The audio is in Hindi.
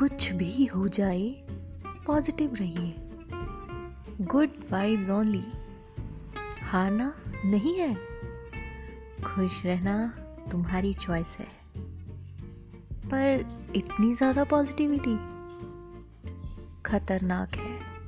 कुछ भी हो जाए पॉजिटिव रहिए। गुड वाइब्स ओनली हारना नहीं है। खुश रहना तुम्हारी चॉइस है। पर इतनी ज़्यादा पॉजिटिविटी खतरनाक है।